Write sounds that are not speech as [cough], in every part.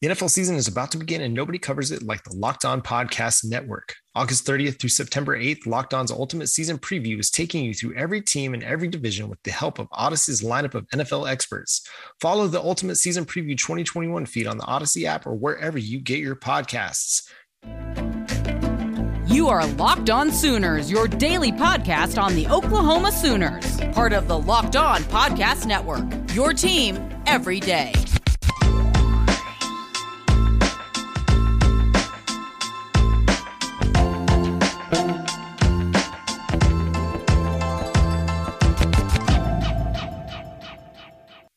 The NFL season is about to begin, and nobody covers it like the Locked On Podcast Network. August 30th through September 8th, Locked On's Ultimate Season Preview is taking you through every team and every division with the help of Odyssey's lineup of NFL experts. Follow the Ultimate Season Preview 2021 feed on the Odyssey app or wherever you get your podcasts. You are Locked On Sooners, your daily podcast on the Oklahoma Sooners, part of the Locked On Podcast Network. Your team every day.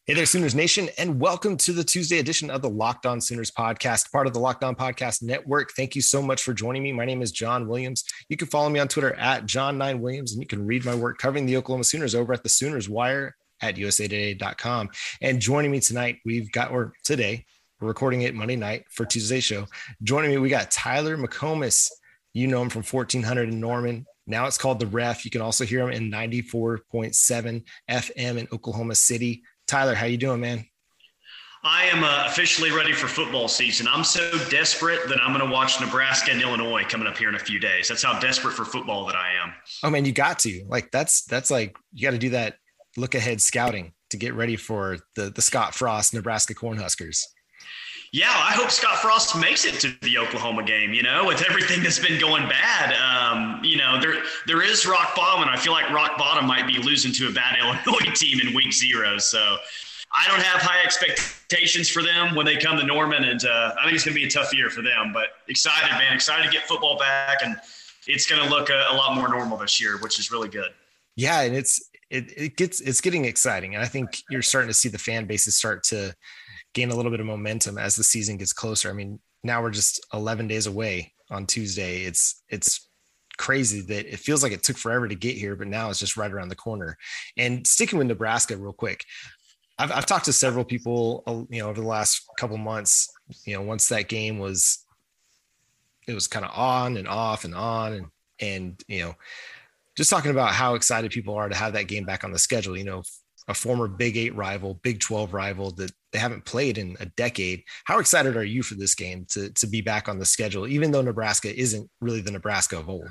Hey there, Sooners Nation, and welcome to the Tuesday edition of the Locked On Sooners podcast, part of the Locked On Podcast Network. Thank you so much for joining me. My name is John Williams. You can follow me on Twitter at John9Williams, and you can read my work covering the Oklahoma Sooners over at the Sooners Wire at usatoday.com. And joining me tonight, we've got, or today, we're recording it Monday night for Tuesday's show. Joining me, we got Tyler McComas. You know him from 1400 in Norman. Now it's called The Ref. You can also hear him in 94.7 FM in Oklahoma City. Tyler, how you doing, man? I am uh, officially ready for football season. I'm so desperate that I'm going to watch Nebraska and Illinois coming up here in a few days. That's how desperate for football that I am. Oh man, you got to like that's that's like you got to do that look ahead scouting to get ready for the the Scott Frost Nebraska Cornhuskers. Yeah, I hope Scott Frost makes it to the Oklahoma game. You know, with everything that's been going bad, um, know, there there is rock bottom, and I feel like rock bottom might be losing to a bad [laughs] Illinois team in week zero. So I don't have high expectations for them when they come to Norman, and uh, I think it's going to be a tough year for them. But excited, man, excited to get football back, and it's going to look a, a lot more normal this year, which is really good. Yeah, and it's it, it gets it's getting exciting, and I think you're starting to see the fan bases start to gain a little bit of momentum as the season gets closer. I mean, now we're just 11 days away on Tuesday. It's it's crazy that it feels like it took forever to get here, but now it's just right around the corner. And sticking with Nebraska real quick, I've, I've talked to several people, uh, you know, over the last couple months. You know, once that game was, it was kind of on and off and on, and and you know, just talking about how excited people are to have that game back on the schedule. You know, a former Big Eight rival, Big Twelve rival that they haven't played in a decade. How excited are you for this game to to be back on the schedule, even though Nebraska isn't really the Nebraska of old?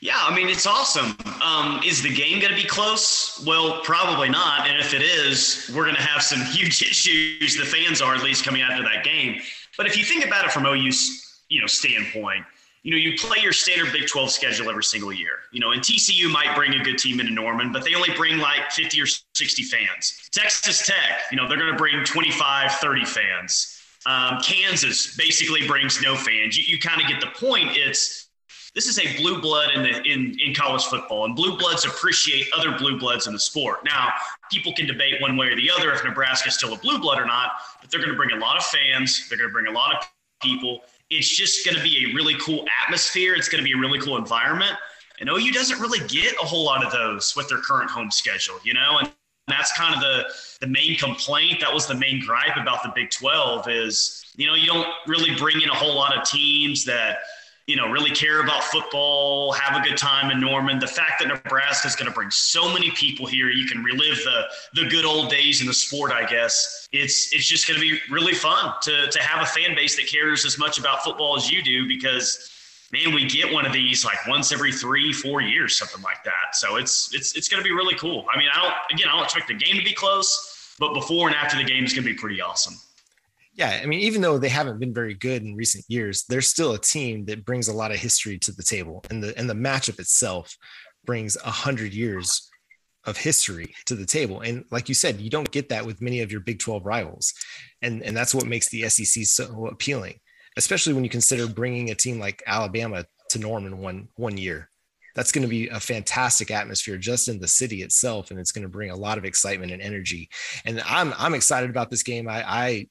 Yeah, I mean, it's awesome. Um, is the game going to be close? Well, probably not. And if it is, we're going to have some [laughs] huge issues. The fans are at least coming after that game. But if you think about it from OU's, you know, standpoint, you know, you play your standard Big 12 schedule every single year. You know, and TCU might bring a good team into Norman, but they only bring like 50 or 60 fans. Texas Tech, you know, they're going to bring 25, 30 fans. Um, Kansas basically brings no fans. You, you kind of get the point. It's this is a blue blood in the in in college football, and blue bloods appreciate other blue bloods in the sport. Now, people can debate one way or the other if Nebraska's still a blue blood or not, but they're going to bring a lot of fans. They're going to bring a lot of people. It's just going to be a really cool atmosphere. It's going to be a really cool environment. And OU doesn't really get a whole lot of those with their current home schedule, you know, and that's kind of the the main complaint. That was the main gripe about the Big 12 is, you know, you don't really bring in a whole lot of teams that you know, really care about football, have a good time in Norman. The fact that Nebraska is going to bring so many people here, you can relive the the good old days in the sport. I guess it's it's just going to be really fun to to have a fan base that cares as much about football as you do because. Man, we get one of these like once every three, four years, something like that. So it's it's it's going to be really cool. I mean, I don't again, I don't expect the game to be close, but before and after the game is going to be pretty awesome yeah, I mean, even though they haven't been very good in recent years, they're still a team that brings a lot of history to the table, and the and the matchup itself brings a hundred years of history to the table. And like you said, you don't get that with many of your Big Twelve rivals, and and that's what makes the SEC so appealing, especially when you consider bringing a team like Alabama to Norman one one year. That's going to be a fantastic atmosphere just in the city itself, and it's going to bring a lot of excitement and energy. And I'm I'm excited about this game. I, I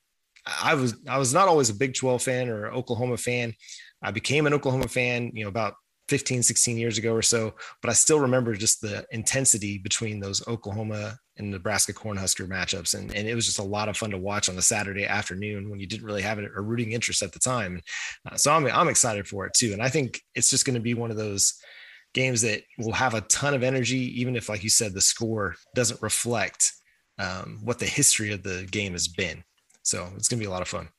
I was I was not always a Big 12 fan or Oklahoma fan. I became an Oklahoma fan, you know, about 15, 16 years ago or so, but I still remember just the intensity between those Oklahoma and Nebraska Cornhusker matchups. And, and it was just a lot of fun to watch on a Saturday afternoon when you didn't really have a rooting interest at the time. Uh, so I'm, I'm excited for it too. And I think it's just going to be one of those games that will have a ton of energy, even if, like you said, the score doesn't reflect um, what the history of the game has been. So it's going to be a lot of fun.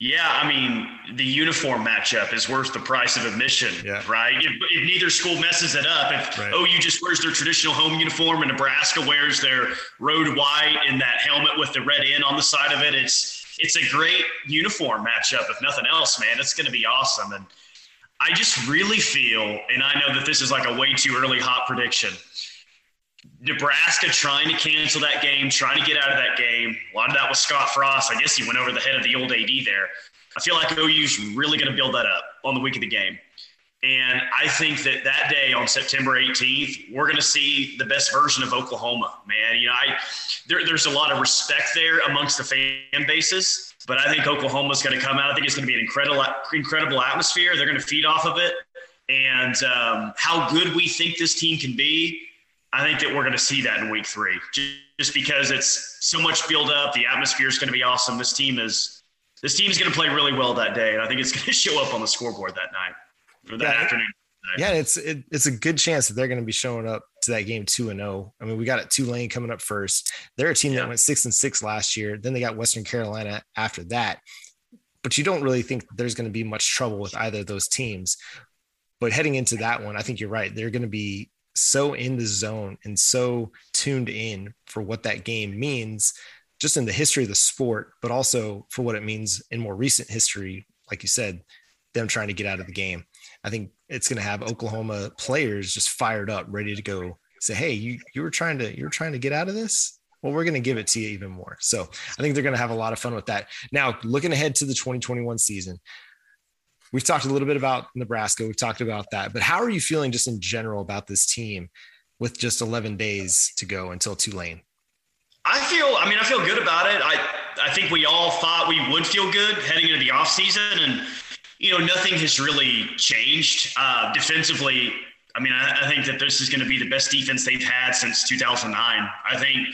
Yeah, I mean, the uniform matchup is worth the price of admission, yeah. right? If, if, neither school messes it up, if right. Oh, OU just wears their traditional home uniform and Nebraska wears their road white and that helmet with the red N on the side of it, it's it's a great uniform matchup. If nothing else, man, it's going to be awesome. And I just really feel, and I know that this is like a way too early hot prediction. Nebraska trying to cancel that game, trying to get out of that game. A lot of that was Scott Frost. I guess he went over the head of the old AD there. I feel like OU's really going to build that up on the week of the game. And I think that that day on September 18th, we're going to see the best version of Oklahoma, man. You know, I there, there's a lot of respect there amongst the fan bases, but I think Oklahoma's going to come out. I think it's going to be an incredible, incredible atmosphere. They're going to feed off of it. And um, how good we think this team can be, I think that we're going to see that in week three, just because it's so much build up. The atmosphere is going to be awesome. This team is this team is going to play really well that day, and I think it's [laughs] going to show up on the scoreboard that night or that yeah, afternoon. Yeah, it's it, it's a good chance that they're going to be showing up to that game two and zero. Oh. I mean, we got it Tulane coming up first. They're a team yeah. that went six and six last year. Then they got Western Carolina after that. But you don't really think there's going to be much trouble with either of those teams. But heading into that one, I think you're right. They're going to be so in the zone and so tuned in for what that game means, just in the history of the sport, but also for what it means in more recent history. Like you said, them trying to get out of the game. I think it's going to have Oklahoma players just fired up, ready to go. Say, hey, you you were trying to you were trying to get out of this. Well, we're going to give it to you even more. So I think they're going to have a lot of fun with that. Now, looking ahead to the 2021 season, we've talked a little bit about Nebraska. We've talked about that, but how are you feeling just in general about this team with just 11 days to go until Tulane? I feel, I mean, I feel good about it. I, I think we all thought we would feel good heading into the offseason. And you know, nothing has really changed uh, defensively. I mean, I, I think that this is going to be the best defense they've had since 2009. I think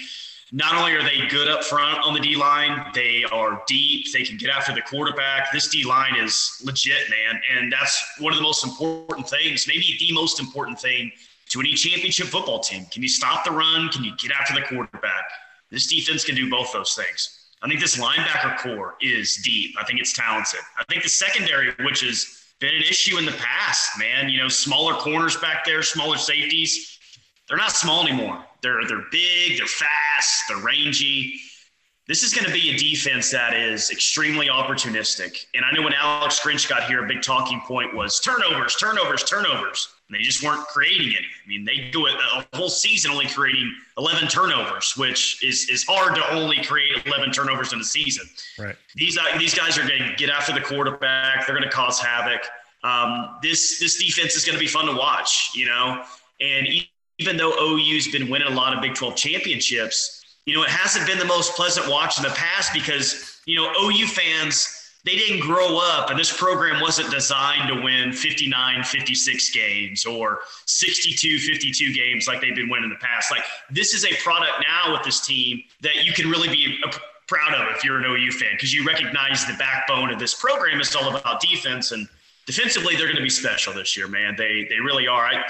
not only are they good up front on the D line, they are deep. They can get after the quarterback. This D line is legit, man. And that's one of the most important things, maybe the most important thing to any championship football team. Can you stop the run? Can you get after the quarterback? This defense can do both those things. I think this linebacker corps is deep. I think it's talented. I think the secondary, which has been an issue in the past, man, you know, smaller corners back there, smaller safeties, they're not small anymore. They're they're big, they're fast, they're rangy. This is going to be a defense that is extremely opportunistic. And I know when Alex Grinch got here, a big talking point was turnovers, turnovers, turnovers. And they just weren't creating any. I mean, they do it a whole season only creating 11 turnovers, which is is hard to only create 11 turnovers in a season. Right. These uh, these guys are going to get after the quarterback. They're going to cause havoc. Um, this this defense is going to be fun to watch, you know. And even though OU's been winning a lot of Big 12 championships, you know, it hasn't been the most pleasant watch in the past because you know OU fans they didn't grow up and this program wasn't designed to win 59 56 games or 62 52 games like they've been winning in the past. Like this is a product now with this team that you can really be proud of if you're an OU fan because you recognize the backbone of this program is all about defense and defensively they're going to be special this year man. They they really are. I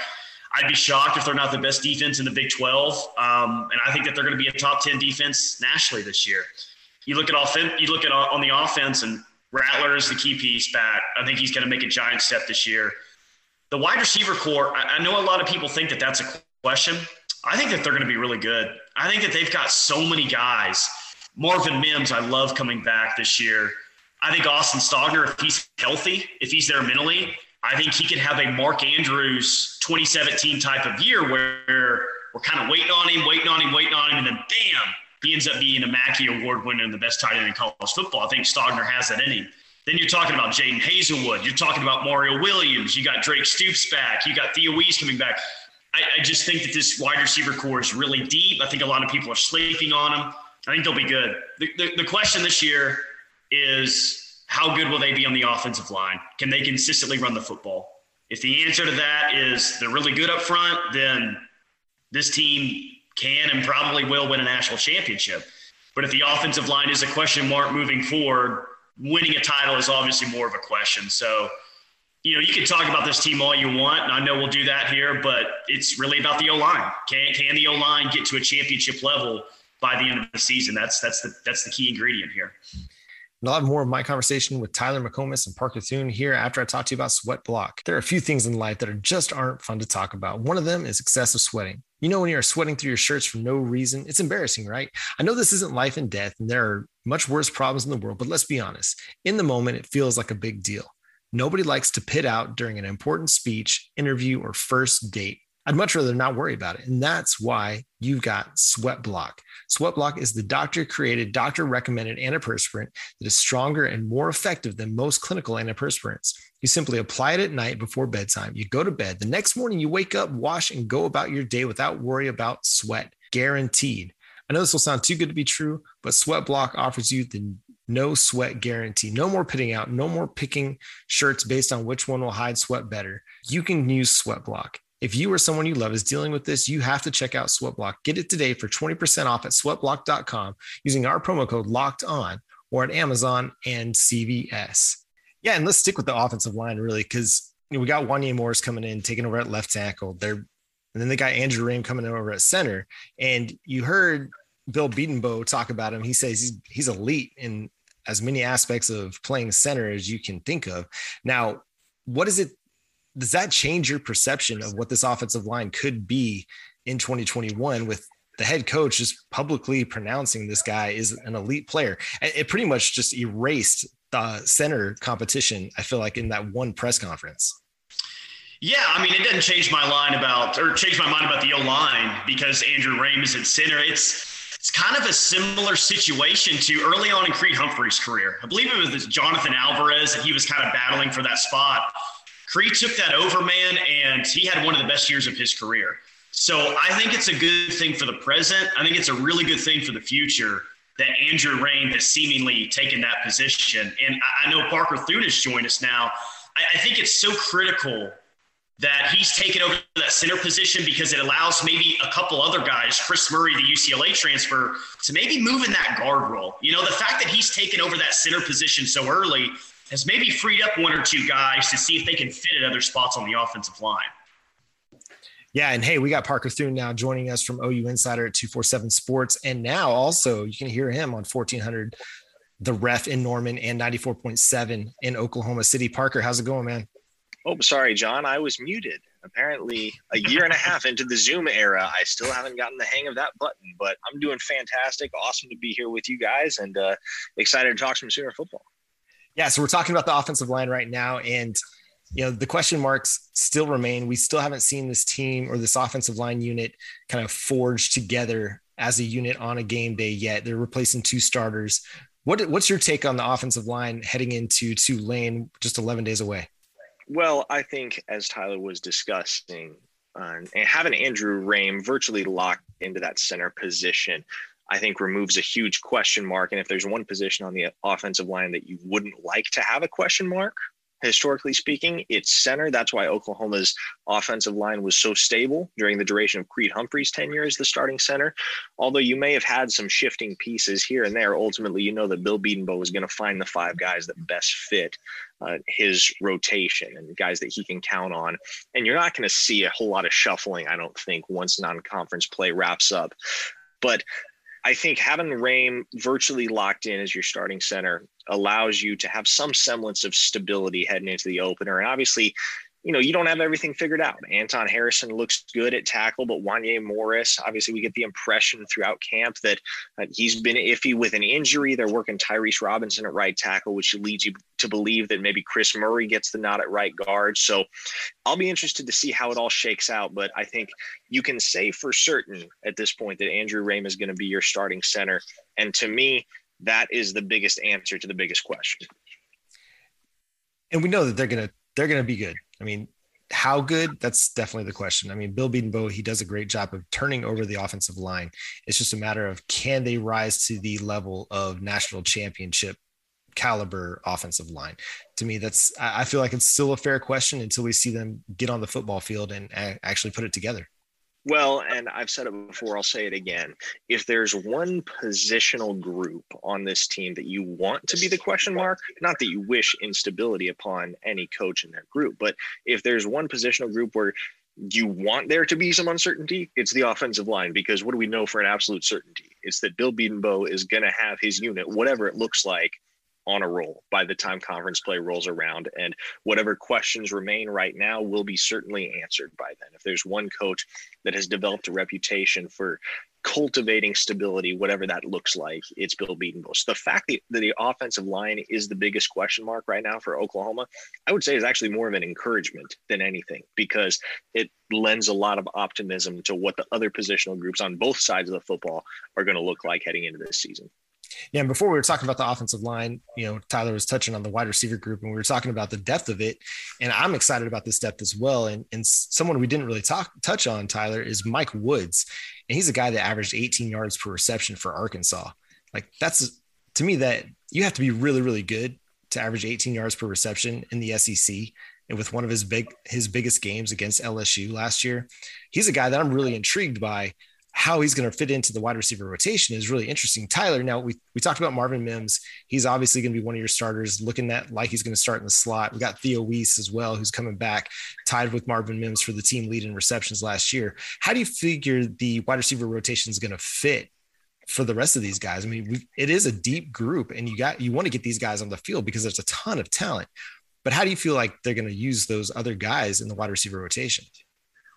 I'd be shocked if they're not the best defense in the Big 12. Um, and I think that they're going to be a top 10 defense nationally this year. You look at offense, you look at on the offense, and Rattler is the key piece back. I think he's going to make a giant step this year. The wide receiver corps, I know a lot of people think that that's a question. I think that they're going to be really good. I think that they've got so many guys. Marvin Mims, I love coming back this year. I think Austin Stogner, if he's healthy, if he's there mentally, I think he could have a Mark Andrews 2017 type of year where we're kind of waiting on him, waiting on him, waiting on him, and then bam, he ends up being a Mackey Award winner and the best tight end in college football. I think Stogner has that in him. Then you're talking about Jadon Haselwood. You're talking about Mario Williams. You got Drake Stoops back. You got Theo Wease coming back. I, I, just think that this wide receiver corps is really deep. I think a lot of people are sleeping on them. I think they'll be good. The, the, the question this year is how good will they be on the offensive line? Can they consistently run the football? If the answer to that is they're really good up front, then this team can and probably will win a national championship. But if the offensive line is a question mark moving forward, winning a title is obviously more of a question. So, you know, you can talk about this team all you want, and I know we'll do that here, but it's really about the O line. Can can the O line get to a championship level by the end of the season? That's that's the that's the key ingredient here. I'll have more of my conversation with Tyler McComas and Parker Thune here after I talk to you about sweat block. There are a few things in life that are just aren't fun to talk about. One of them is excessive sweating. You know, when you're sweating through your shirts for no reason, it's embarrassing, right? I know this isn't life and death, and there are much worse problems in the world, but let's be honest. In the moment, it feels like a big deal. Nobody likes to pit out during an important speech, interview, or first date. I'd much rather not worry about it. And that's why you've got Sweat Block. Sweat Block is the doctor created, doctor recommended antiperspirant that is stronger and more effective than most clinical antiperspirants. You simply apply it at night before bedtime. You go to bed. The next morning, you wake up, wash, and go about your day without worry about sweat. Guaranteed. I know this will sound too good to be true, but Sweat Block offers you the no sweat guarantee. No more pitting out, no more picking shirts based on which one will hide sweat better. You can use Sweat Block. If you or someone you love is dealing with this, you have to check out Sweatblock. Get it today for 20% off at sweatblock.com using our promo code locked on or at Amazon and CVS. Yeah, and let's stick with the offensive line really because you know, we got Wanya Morris coming in, taking over at left tackle. They're and then they got Andrew Raym coming in over at center. And you heard Bill Bedenbaugh talk about him. He says he's, he's elite in as many aspects of playing center as you can think of. Now, what is it does that change your perception of what this offensive line could be in 2021 with the head coach just publicly pronouncing this guy is an elite player? It pretty much just erased the center competition, I feel like, in that one press conference. Yeah, I mean, it doesn't change my line about, or change my mind about the O line because Andrew Raym is at center. It's, it's kind of a similar situation to early on in Creed Humphrey's career. I believe it was Jonathan Alvarez that he was kind of battling for that spot. Creed took that over, man, and he had one of the best years of his career. So I think it's a good thing for the present. I think it's a really good thing for the future that Andrew Raym has seemingly taken that position. And I know Parker Thune has joined us now. I think it's so critical that he's taken over that center position because it allows maybe a couple other guys, Chris Murray, the UCLA transfer, to maybe move in that guard role. You know, the fact that he's taken over that center position so early has maybe freed up one or two guys to see if they can fit at other spots on the offensive line. Yeah, and hey, we got Parker Thune now joining us from OU Insider at 247 Sports. And now also you can hear him on 1400 The Ref in Norman and 94.7 in Oklahoma City. Parker, how's it going, man? Oh, sorry, John. I was muted. Apparently, a year and a half into the Zoom era, I still haven't gotten the hang of that button, but I'm doing fantastic. Awesome to be here with you guys and uh, excited to talk some Sooner football. Yeah, so we're talking about the offensive line right now, and you know the question marks still remain. We still haven't seen this team or this offensive line unit kind of forged together as a unit on a game day yet. They're replacing two starters. What, what's your take on the offensive line heading into Tulane just 11 days away? Well, I think as Tyler was discussing, uh, and having Andrew Raym virtually locked into that center position, I think removes a huge question mark. And if there's one position on the offensive line that you wouldn't like to have a question mark, historically speaking, it's center. That's why Oklahoma's offensive line was so stable during the duration of Creed Humphrey's tenure as the starting center. Although you may have had some shifting pieces here and there, ultimately, you know that Bill Bedenbaugh is going to find the five guys that best fit uh, his rotation and guys that he can count on. And you're not going to see a whole lot of shuffling, I don't think, once non conference play wraps up. But I think having Raym virtually locked in as your starting center allows you to have some semblance of stability heading into the opener. And obviously, you know, you don't have everything figured out. Anton Harrison looks good at tackle, but Wanya Morris, obviously, we get the impression throughout camp that uh, he's been iffy with an injury. They're working Tyrese Robinson at right tackle, which leads you to believe that maybe Chris Murray gets the nod at right guard. So I'll be interested to see how it all shakes out. But I think you can say for certain at this point that Andrew Raym is going to be your starting center. And to me, that is the biggest answer to the biggest question. And we know that they're going to they're going to be good. I mean, how good? That's definitely the question. I mean, Bill Bedenbaugh, he does a great job of turning over the offensive line. It's just a matter of can they rise to the level of national championship caliber offensive line? To me, that's I feel like it's still a fair question until we see them get on the football field and actually put it together. Well, and I've said it before, I'll say it again. If there's one positional group on this team that you want to be the question mark, not that you wish instability upon any coach in their group, but if there's one positional group where you want there to be some uncertainty, it's the offensive line. Because what do we know for an absolute certainty? It's that Bill Bedenbaugh is going to have his unit, whatever it looks like, on a roll by the time conference play rolls around. And whatever questions remain right now will be certainly answered by then. If there's one coach that has developed a reputation for cultivating stability, whatever that looks like, it's Bill Bedenbaugh. The fact that the offensive line is the biggest question mark right now for Oklahoma, I would say is actually more of an encouragement than anything because it lends a lot of optimism to what the other positional groups on both sides of the football are going to look like heading into this season. Yeah, and before we were talking about the offensive line, you know, Tyler was touching on the wide receiver group, and we were talking about the depth of it. And I'm excited about this depth as well. And and someone we didn't really talk touch on, Tyler, is Mike Woods, and he's a guy that averaged 18 yards per reception for Arkansas. Like that's to me that you have to be really really good to average 18 yards per reception in the SEC. And with one of his big his biggest games against LSU last year, he's a guy that I'm really intrigued by how he's going to fit into the wide receiver rotation is really interesting. Tyler, now we, we talked about Marvin Mims. He's obviously going to be one of your starters, looking at like he's going to start in the slot. We got Theo Wease as well, who's coming back, tied with Marvin Mims for the team lead in receptions last year. How do you figure the wide receiver rotation is going to fit for the rest of these guys? I mean, it is a deep group, and you got you want to get these guys on the field because there's a ton of talent. But how do you feel like they're going to use those other guys in the wide receiver rotation?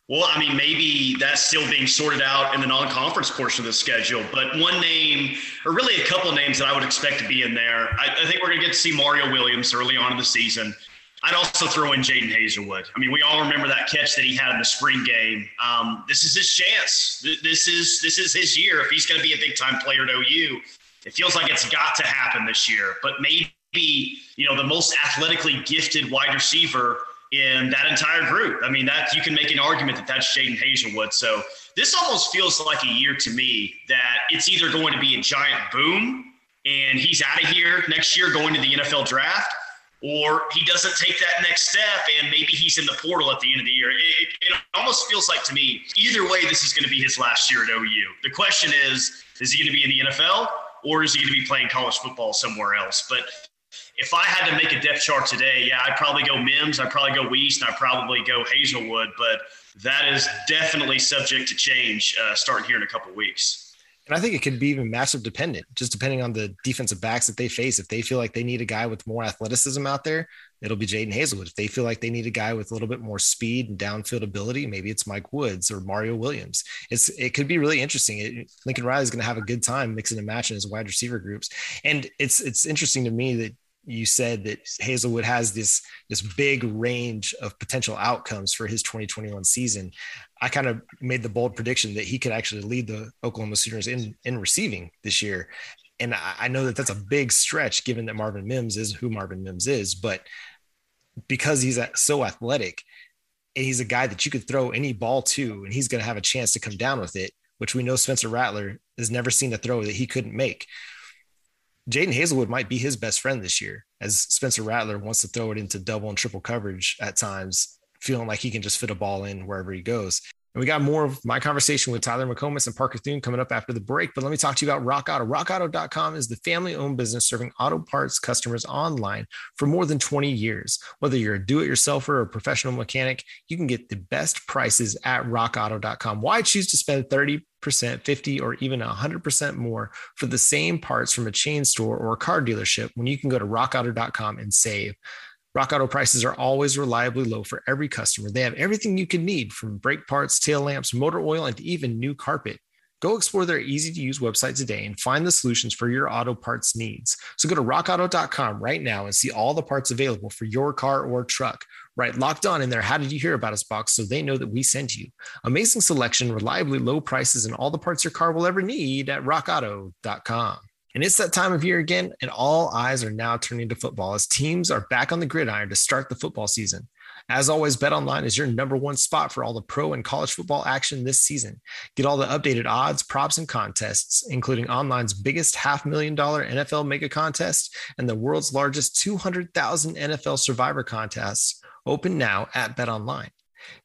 Well, I mean, maybe that's still being sorted out in the non-conference portion of the schedule. But one name, or really a couple of names that I would expect to be in there, I, I think we're going to get to see Mario Williams early on in the season. I'd also throw in Jadon Haselwood. I mean, we all remember that catch that he had in the spring game. Um, this is his chance. This is this is his year. If he's going to be a big time player at OU, it feels like it's got to happen this year. But maybe you know the most athletically gifted wide receiver in that entire group. I mean, that you can make an argument that that's Jadon Haselwood. So this almost feels like a year to me that it's either going to be a giant boom and he's out of here next year going to the NFL draft, or he doesn't take that next step and maybe he's in the portal at the end of the year. It, it, it almost feels like to me, either way, this is going to be his last year at OU. The question is, is he going to be in the NFL or is he going to be playing college football somewhere else? But if I had to make a depth chart today, yeah, I'd probably go Mims, I'd probably go Wease, and I'd probably go Haselwood. But that is definitely subject to change uh, starting here in a couple weeks. And I think it could be even massive dependent, just depending on the defensive backs that they face. If they feel like they need a guy with more athleticism out there, it'll be Jadon Haselwood. If they feel like they need a guy with a little bit more speed and downfield ability, maybe it's Mike Woods or Mario Williams. It's it could be really interesting. It, Lincoln Riley is going to have a good time mixing and matching his wide receiver groups, and it's it's interesting to me that you said that Haselwood has this this big range of potential outcomes for his 2021 season. I kind of made the bold prediction that he could actually lead the Oklahoma Sooners in in receiving this year. And I, know that that's a big stretch given that Marvin Mims is who Marvin Mims is, but because he's so athletic, and he's a guy that you could throw any ball to, and he's going to have a chance to come down with it, which we know Spencer Rattler has never seen a throw that he couldn't make. Jadon Haselwood might be his best friend this year, as Spencer Rattler wants to throw it into double and triple coverage at times, feeling like he can just fit a ball in wherever he goes. And we got more of my conversation with Tyler McComas and Parker Thune coming up after the break. But let me talk to you about Rock Auto. RockAuto.com is the family owned business serving auto parts customers online for more than 20 years. Whether you're a do it yourselfer or a professional mechanic, you can get the best prices at RockAuto.com. Why choose to spend 30 percent 50 or even 100% more for the same parts from a chain store or a car dealership when you can go to rockauto.com and save Rock Auto prices are always reliably low for every customer. They have everything you can need from brake parts, tail lamps, motor oil, and even new carpet. Go explore their easy to use website today and find the solutions for your auto parts needs. So go to rockauto.com right now and see all the parts available for your car or truck. Right, locked on in there. How did you hear about us box so they know that we sent you? Amazing selection, reliably low prices, and all the parts your car will ever need at rockauto.com. And it's that time of year again, and all eyes are now turning to football as teams are back on the gridiron to start the football season. As always, BetOnline is your number one spot for all the pro and college football action this season. Get all the updated odds, props, and contests, including online's biggest half million dollar NFL mega contest and the world's largest 200,000 NFL survivor contests. Open now at BetOnline.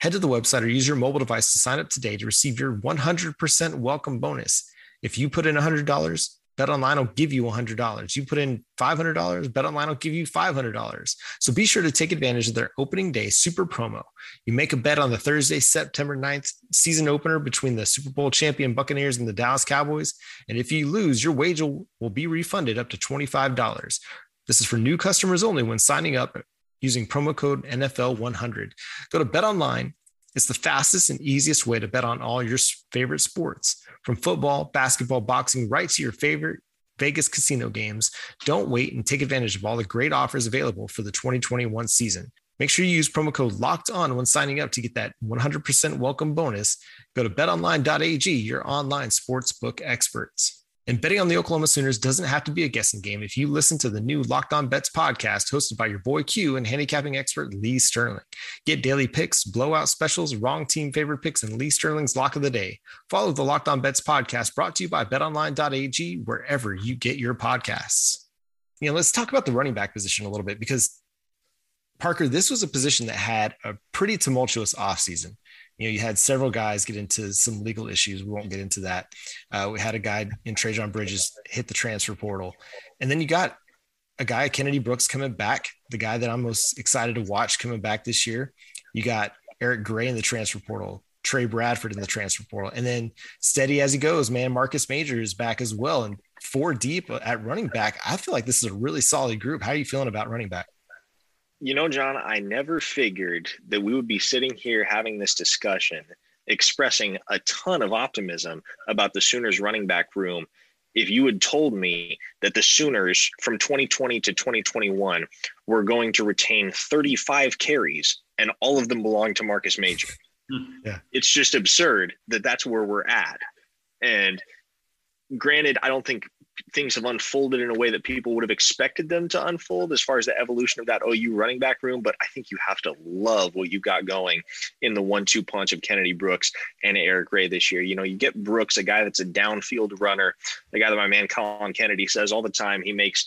Head to the website or use your mobile device to sign up today to receive your 100% welcome bonus. If you put in $100, BetOnline will give you $100. You put in $500, BetOnline will give you $500. So be sure to take advantage of their opening day super promo. You make a bet on the Thursday, September 9th season opener between the Super Bowl champion Buccaneers and the Dallas Cowboys. And if you lose, your wager will be refunded up to $25. This is for new customers only when signing up using promo code NFL100. Go to Bet Online. It's the fastest and easiest way to bet on all your favorite sports, from football, basketball, boxing, right to your favorite Vegas casino games. Don't wait and take advantage of all the great offers available for the 2021 season. Make sure you use promo code locked on when signing up to get that 100% welcome bonus. Go to betonline.ag, your online sportsbook experts. And betting on the Oklahoma Sooners doesn't have to be a guessing game if you listen to the new Locked On Bets podcast hosted by your boy Q and handicapping expert Lee Sterling. Get daily picks, blowout specials, wrong team favorite picks, and Lee Sterling's lock of the day. Follow the Locked On Bets podcast brought to you by betonline.ag wherever you get your podcasts. You know, let's talk about the running back position a little bit because Parker, this was a position that had a pretty tumultuous offseason you know, you had several guys get into some legal issues. We won't get into that. Uh, we had a guy in Trejan Bridges hit the transfer portal, and then you got a guy, Kennedy Brooks, coming back. The guy that I'm most excited to watch coming back this year. You got Eric Gray in the transfer portal, Trey Bradford in the transfer portal, and then steady as he goes, man. Marcus Major is back as well, and four deep at running back. I feel like this is a really solid group. How are you feeling about running back? You know, John, I never figured that we would be sitting here having this discussion, expressing a ton of optimism about the Sooners running back room. If you had told me that the Sooners from 2020 to 2021 were going to retain 35 carries and all of them belong to Marcus Major. [laughs] Yeah. It's just absurd that that's where we're at. And granted, I don't think things have unfolded in a way that people would have expected them to unfold as far as the evolution of that OU running back room. But I think you have to love what you got going in the one two punch of Kennedy Brooks and Eric Gray this year. You know, you get Brooks, a guy that's a downfield runner, the guy that my man Colin Kennedy says all the time, he makes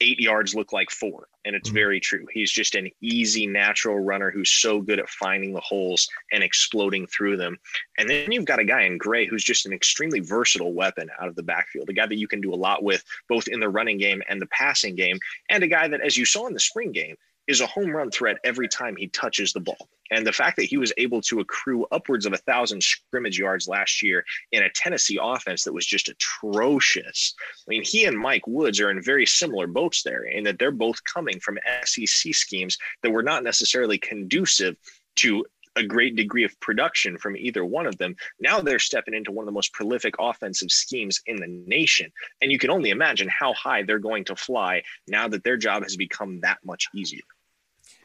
eight yards look like four. And it's mm-hmm. very true. He's just an easy, natural runner who's so good at finding the holes and exploding through them. And then you've got a guy in Gray who's just an extremely versatile weapon out of the backfield, a guy that you can do a lot with both in the running game and the passing game, and a guy that, as you saw in the spring game, is a home run threat every time he touches the ball. And the fact that he was able to accrue upwards of a thousand scrimmage yards last year in a Tennessee offense that was just atrocious. I mean, he and Mike Woods are in very similar boats there in that they're both coming from SEC schemes that were not necessarily conducive to a great degree of production from either one of them. Now they're stepping into one of the most prolific offensive schemes in the nation. And you can only imagine how high they're going to fly now that their job has become that much easier.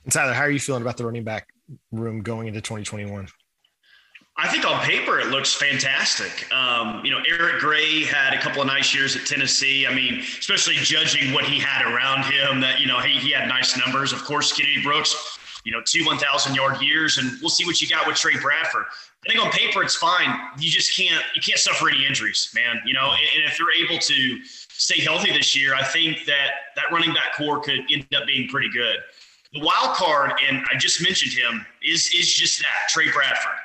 And Tyler, how are you feeling about the running back room going into 2021? I think on paper it looks fantastic. Um, you know, Eric Gray had a couple of nice years at Tennessee. I mean, especially judging what he had around him, that you know he, he had nice numbers. Of course, Kennedy Brooks, you know, two 1,000 yard years, and we'll see what you got with Trey Bradford. I think on paper it's fine. You just can't you can't suffer any injuries, man. You know, and, and if they're able to stay healthy this year, I think that that running back corps could end up being pretty good. The wild card, and I just mentioned him, is is just that Trey Bradford.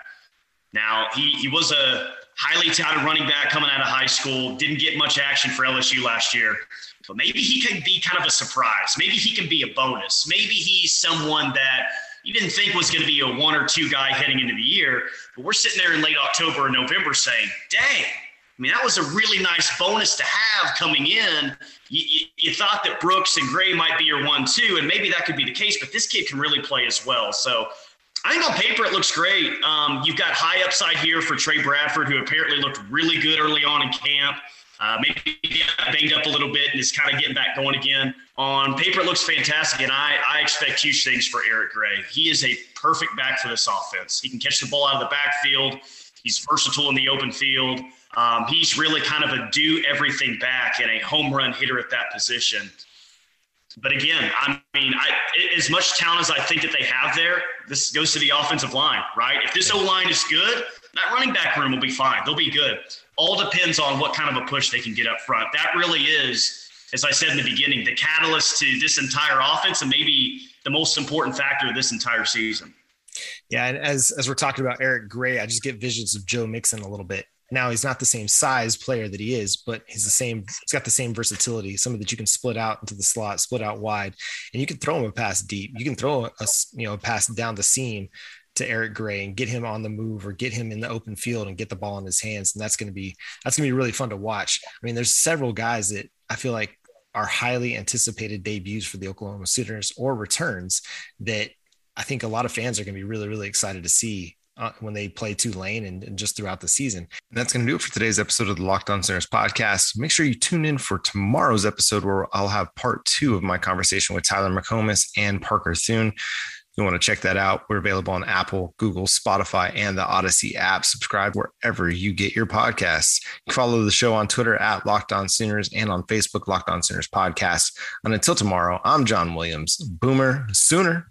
Now he he was a highly touted running back coming out of high school. Didn't get much action for LSU last year, but maybe he could be kind of a surprise. Maybe he can be a bonus. Maybe he's someone that you didn't think was going to be a one or two guy heading into the year. But we're sitting there in late October and November saying, "Dang." I mean, that was a really nice bonus to have coming in you, you, you, thought that Brooks and Gray might be your one two, and maybe that could be the case, but this kid can really play as well. So I think on paper it looks great. Um, you've got high upside here for Trey Bradford, who apparently looked really good early on in camp. Uh, maybe banged up a little bit and is kind of getting back going again. On paper, it looks fantastic, and I, I expect huge things for Eric Gray. He is a perfect back for this offense. He can catch the ball out of the backfield. He's versatile in the open field. Um, he's really kind of a do everything back and a home run hitter at that position. But again, I mean, I, as much talent as I think that they have there, this goes to the offensive line, right? If this O line is good, that running back room will be fine. They'll be good. All depends on what kind of a push they can get up front. That really is, as I said in the beginning, the catalyst to this entire offense and maybe the most important factor of this entire season. Yeah, and as as we're talking about Eric Gray, I just get visions of Joe Mixon a little bit. Now he's not the same size player that he is, but he's the same. He's got the same versatility. Something that you can split out into the slot, split out wide, and you can throw him a pass deep. You can throw a you know a pass down the seam to Eric Gray and get him on the move or get him in the open field and get the ball in his hands. And that's going to be that's going to be really fun to watch. I mean, there's several guys that I feel like are highly anticipated debuts for the Oklahoma Sooners or returns that I think a lot of fans are going to be really, really excited to see uh, when they play Tulane and, and just throughout the season. And that's going to do it for today's episode of the Locked On Sooners podcast. Make sure you tune in for tomorrow's episode where I'll have part two of my conversation with Tyler McComas and Parker Thune. You want to check that out. We're available on Apple, Google, Spotify, and the Odyssey app. Subscribe wherever you get your podcasts. follow the show on Twitter at Locked On Sooners and on Facebook, Locked On Sooners Podcast. And until tomorrow, I'm John Williams. Boomer Sooner.